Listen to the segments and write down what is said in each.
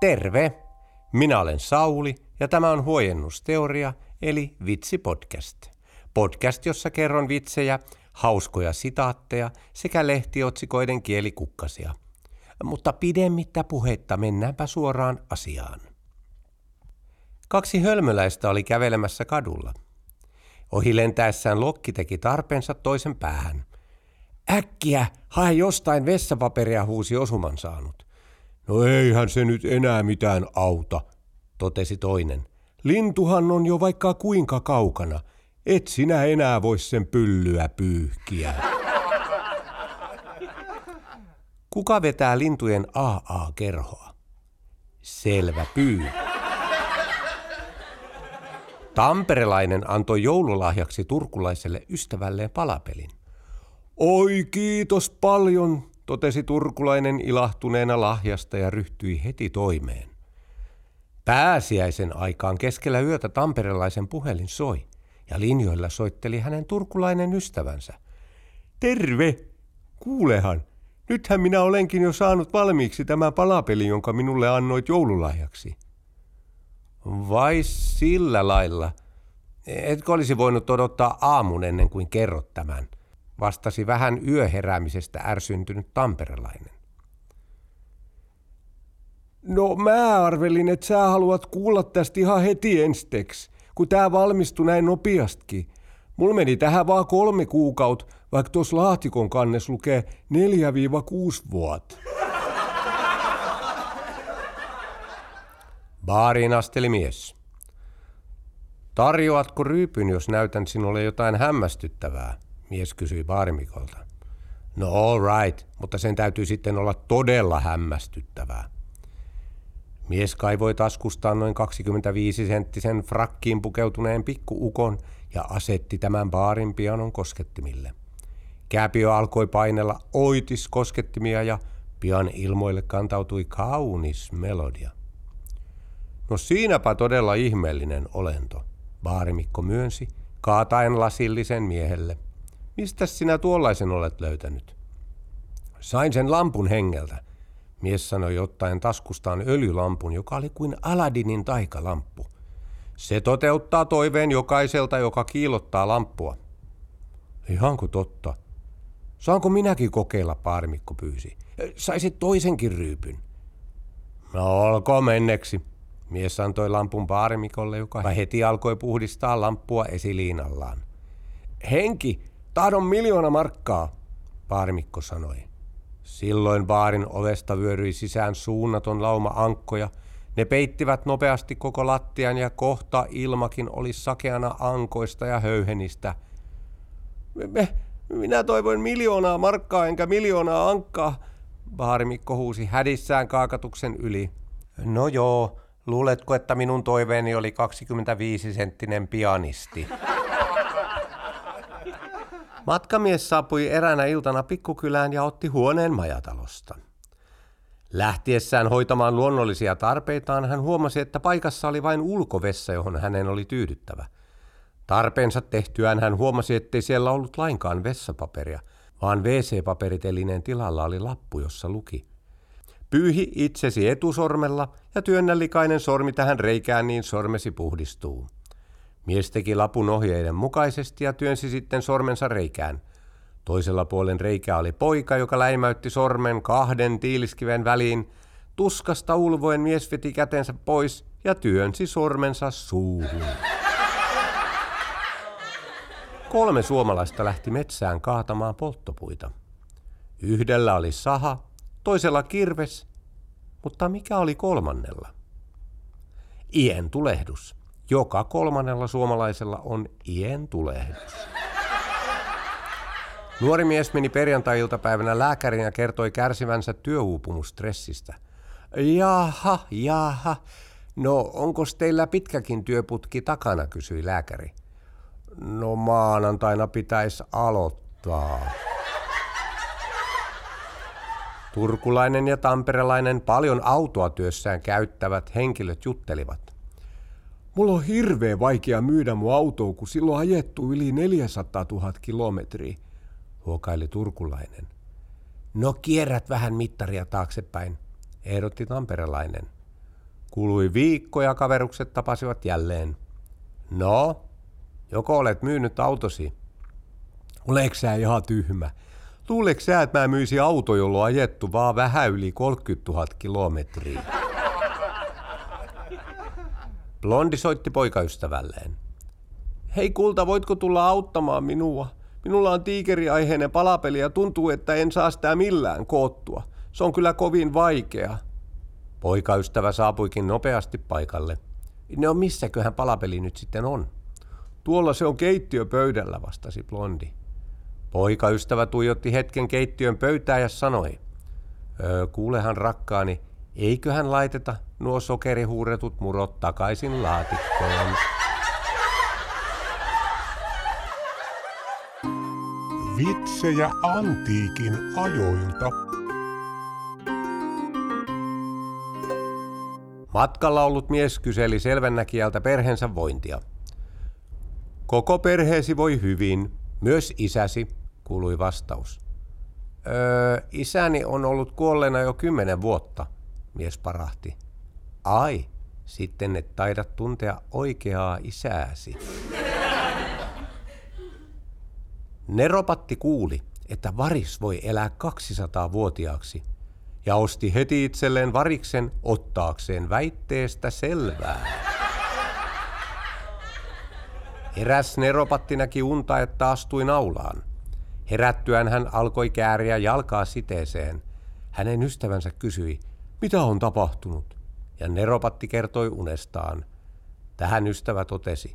Terve! Minä olen Sauli ja tämä on Huojennusteoria eli Vitsi-podcast. Podcast, jossa kerron vitsejä, hauskoja sitaatteja sekä lehtiotsikoiden kielikukkasia. Mutta pidemmittä puhetta mennäänpä suoraan asiaan. Kaksi hölmöläistä oli kävelemässä kadulla. Ohi lentäessään Lokki teki tarpeensa toisen päähän. Äkkiä, hae jostain vessapaperia, huusi osuman saanut. No eihän se nyt enää mitään auta, totesi toinen. Lintuhan on jo vaikka kuinka kaukana. Et sinä enää voi sen pyllyä pyyhkiä. Kuka vetää lintujen AA-kerhoa? Selvä pyy. Tamperelainen antoi joululahjaksi turkulaiselle ystävälleen palapelin. Oi kiitos paljon, totesi turkulainen ilahtuneena lahjasta ja ryhtyi heti toimeen. Pääsiäisen aikaan keskellä yötä tamperelaisen puhelin soi ja linjoilla soitteli hänen turkulainen ystävänsä. Terve! Kuulehan, nythän minä olenkin jo saanut valmiiksi tämä palapeli, jonka minulle annoit joululahjaksi. Vai sillä lailla? Etkö olisi voinut odottaa aamun ennen kuin kerrot tämän? Vastasi vähän yöheräämisestä ärsyntynyt tamperelainen. No mä arvelin, että sä haluat kuulla tästä ihan heti ensteksi, kun tää valmistui näin nopeastikin. Mulla meni tähän vaan kolme kuukautta, vaikka tuossa laatikon kannes lukee 4-6 vuotta. Baariin asteli mies. Tarjoatko ryypyn, jos näytän sinulle jotain hämmästyttävää? Mies kysyi baarimikolta. No all right, mutta sen täytyy sitten olla todella hämmästyttävää. Mies kaivoi taskustaan noin 25-senttisen frakkiin pukeutuneen pikkuukon ja asetti tämän baarin pianon koskettimille. Kääpiö alkoi painella oitis koskettimia ja pian ilmoille kantautui kaunis melodia. No siinäpä todella ihmeellinen olento, baarimikko myönsi, kaataen lasillisen miehelle – Mistä sinä tuollaisen olet löytänyt? Sain sen lampun hengeltä, mies sanoi ottaen taskustaan öljylampun, joka oli kuin Aladinin taikalamppu. Se toteuttaa toiveen jokaiselta, joka kiilottaa lamppua. Ihanko totta? Saanko minäkin kokeilla, paarimikko pyysi. Saisit toisenkin ryypyn. No olkoon menneksi. Mies antoi lampun paarimikolle, joka heti alkoi puhdistaa lamppua esiliinallaan. Henki, Tahdon miljoona markkaa, baarimikko sanoi. Silloin baarin ovesta vyöryi sisään suunnaton lauma ankkoja. Ne peittivät nopeasti koko lattian ja kohta ilmakin oli sakeana ankoista ja höyhenistä. Me, minä toivoin miljoonaa markkaa enkä miljoonaa ankkaa, baarimikko huusi hädissään kaakatuksen yli. No joo, luuletko, että minun toiveeni oli 25-senttinen pianisti? Matkamies saapui eräänä iltana pikkukylään ja otti huoneen majatalosta. Lähtiessään hoitamaan luonnollisia tarpeitaan hän huomasi, että paikassa oli vain ulkovessa, johon hänen oli tyydyttävä. Tarpeensa tehtyään hän huomasi, ettei siellä ollut lainkaan vessapaperia, vaan WC-paperitelineen tilalla oli lappu, jossa luki. Pyyhi itsesi etusormella ja työnnä likainen sormi tähän reikään niin sormesi puhdistuu. Mies teki lapun ohjeiden mukaisesti ja työnsi sitten sormensa reikään. Toisella puolen reikää oli poika, joka läimäytti sormen kahden tiiliskiven väliin. Tuskasta ulvoen mies veti kätensä pois ja työnsi sormensa suuhun. Kolme suomalaista lähti metsään kaatamaan polttopuita. Yhdellä oli saha, toisella kirves, mutta mikä oli kolmannella? Ien tulehdus. Joka kolmannella suomalaisella on ien tulehdus. Nuori mies meni perjantai-iltapäivänä lääkärin ja kertoi kärsivänsä työuupumustressistä. Jaha, jaha. No, onko teillä pitkäkin työputki takana, kysyi lääkäri. No maanantaina pitäisi aloittaa. Turkulainen ja tamperelainen paljon autoa työssään käyttävät henkilöt juttelivat. Mulla on hirveän vaikea myydä mun autoa, kun silloin ajettu yli 400 000 kilometriä, huokaili turkulainen. No kierrät vähän mittaria taaksepäin, ehdotti tamperelainen. Kului viikko ja kaverukset tapasivat jälleen. No, joko olet myynyt autosi? Oleks sä ihan tyhmä? Luuleeko sä, että mä myisin auto, jolla on ajettu vaan vähän yli 30 000 kilometriä? Blondi soitti poikaystävälleen. Hei kulta, voitko tulla auttamaan minua? Minulla on tiikeriaiheinen palapeli ja tuntuu, että en saa sitä millään koottua. Se on kyllä kovin vaikea. Poikaystävä saapuikin nopeasti paikalle. No missäköhän palapeli nyt sitten on? Tuolla se on keittiöpöydällä, vastasi Blondi. Poikaystävä tuijotti hetken keittiön pöytää ja sanoi, öö, kuulehan rakkaani, eiköhän laiteta nuo sokerihuuretut murot takaisin laatikkoon. Vitsejä antiikin ajoilta. Matkalla ollut mies kyseli selvennäkijältä perheensä vointia. Koko perheesi voi hyvin, myös isäsi, kuului vastaus. Öö, isäni on ollut kuolleena jo kymmenen vuotta, mies parahti. Ai, sitten et taida tuntea oikeaa isääsi. Neropatti kuuli, että varis voi elää 200-vuotiaaksi ja osti heti itselleen variksen ottaakseen väitteestä selvää. Eräs neropatti näki unta, että astui naulaan. Herättyään hän alkoi kääriä jalkaa siteeseen. Hänen ystävänsä kysyi, mitä on tapahtunut? Ja neropatti kertoi unestaan. Tähän ystävä totesi,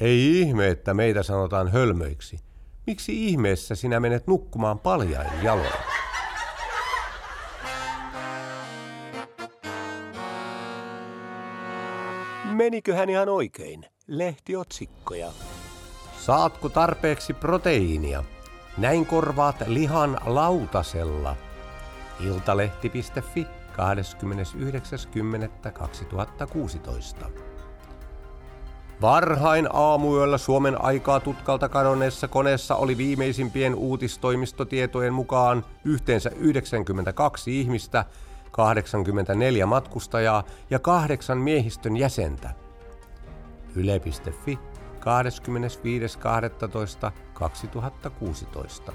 ei ihme, että meitä sanotaan hölmöiksi. Miksi ihmeessä sinä menet nukkumaan paljain jaloin? Meniköhän ihan oikein? Lehtiotsikkoja. Saatko tarpeeksi proteiinia? Näin korvaat lihan lautasella. Iltalehti.fi 29.10.2016. Varhain aamuyöllä Suomen aikaa tutkalta kadonneessa koneessa oli viimeisimpien uutistoimistotietojen mukaan yhteensä 92 ihmistä, 84 matkustajaa ja kahdeksan miehistön jäsentä. Yle.fi 25.12.2016.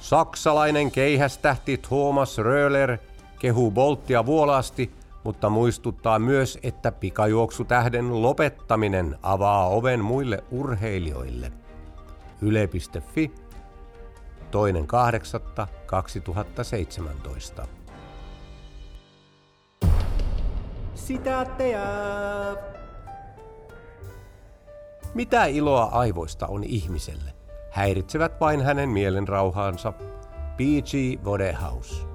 Saksalainen keihästähti Thomas Röhler kehuu Bolttia vuolaasti, mutta muistuttaa myös, että pikajuoksutähden lopettaminen avaa oven muille urheilijoille. Yle.fi toinen 2017. Sitaatteja. Mitä iloa aivoista on ihmiselle? Häiritsevät vain hänen mielenrauhaansa. P.G. Wodehouse.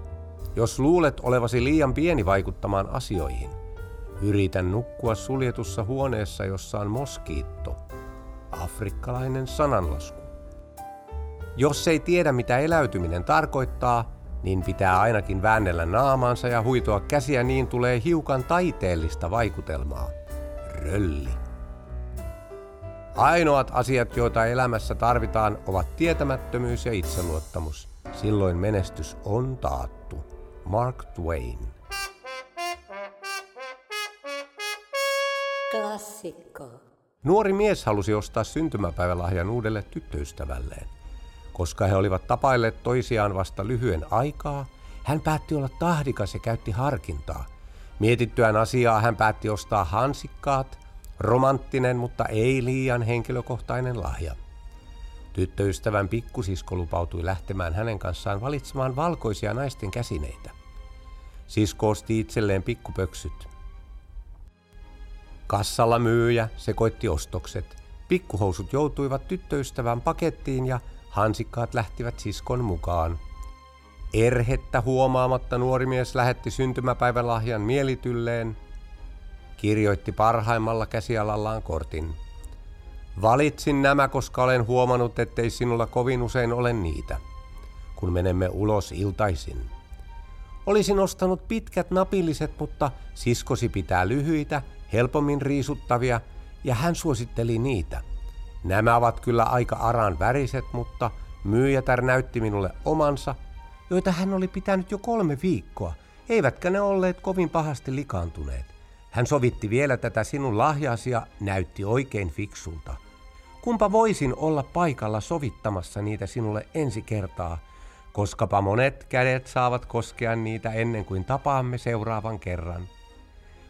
Jos luulet olevasi liian pieni vaikuttamaan asioihin, yritän nukkua suljetussa huoneessa, jossa on moskiitto. Afrikkalainen sananlasku. Jos ei tiedä mitä eläytyminen tarkoittaa, niin pitää ainakin väännellä naamaansa ja huitoa käsiä niin tulee hiukan taiteellista vaikutelmaa. Rölli. Ainoat asiat, joita elämässä tarvitaan, ovat tietämättömyys ja itseluottamus. Silloin menestys on taattu. Mark Twain. Klassikko. Nuori mies halusi ostaa syntymäpäivälahjan uudelle tyttöystävälleen. Koska he olivat tapailleet toisiaan vasta lyhyen aikaa, hän päätti olla tahdikas ja käytti harkintaa. Mietittyään asiaa hän päätti ostaa hansikkaat, romanttinen, mutta ei liian henkilökohtainen lahja. Tyttöystävän pikkusisko lupautui lähtemään hänen kanssaan valitsemaan valkoisia naisten käsineitä. Sisko osti itselleen pikkupöksyt. Kassalla myyjä sekoitti ostokset. Pikkuhousut joutuivat tyttöystävän pakettiin ja hansikkaat lähtivät siskon mukaan. Erhettä huomaamatta nuori mies lähetti syntymäpäivälahjan mielitylleen, kirjoitti parhaimmalla käsialallaan kortin. Valitsin nämä, koska olen huomannut, ettei sinulla kovin usein ole niitä, kun menemme ulos iltaisin. Olisin ostanut pitkät napilliset, mutta siskosi pitää lyhyitä, helpommin riisuttavia, ja hän suositteli niitä. Nämä ovat kyllä aika aran väriset, mutta myyjätär näytti minulle omansa, joita hän oli pitänyt jo kolme viikkoa, Eivätkä ne olleet kovin pahasti likaantuneet. Hän sovitti vielä tätä sinun lahjaasi ja näytti oikein fiksulta. Kumpa voisin olla paikalla sovittamassa niitä sinulle ensi kertaa, koskapa monet kädet saavat koskea niitä ennen kuin tapaamme seuraavan kerran.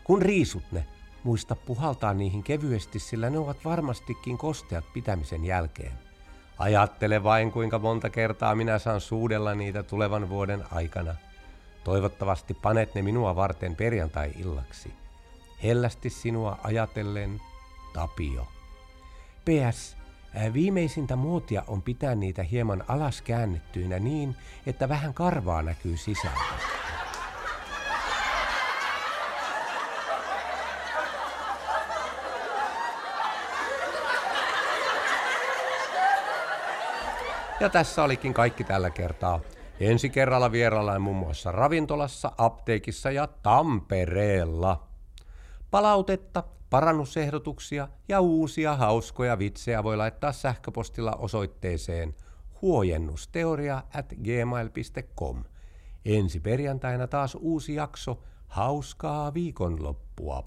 Kun riisut ne, muista puhaltaa niihin kevyesti, sillä ne ovat varmastikin kosteat pitämisen jälkeen. Ajattele vain, kuinka monta kertaa minä saan suudella niitä tulevan vuoden aikana. Toivottavasti panet ne minua varten perjantai-illaksi. Hellästi sinua ajatellen, Tapio. PS. Viimeisintä muotia on pitää niitä hieman alas käännettyinä niin, että vähän karvaa näkyy sisältä. Ja tässä olikin kaikki tällä kertaa. Ensi kerralla vieraillaan muun muassa ravintolassa, apteekissa ja Tampereella. Palautetta, parannusehdotuksia ja uusia hauskoja vitsejä voi laittaa sähköpostilla osoitteeseen huojennusteoria at gmail.com. Ensi perjantaina taas uusi jakso. Hauskaa viikonloppua.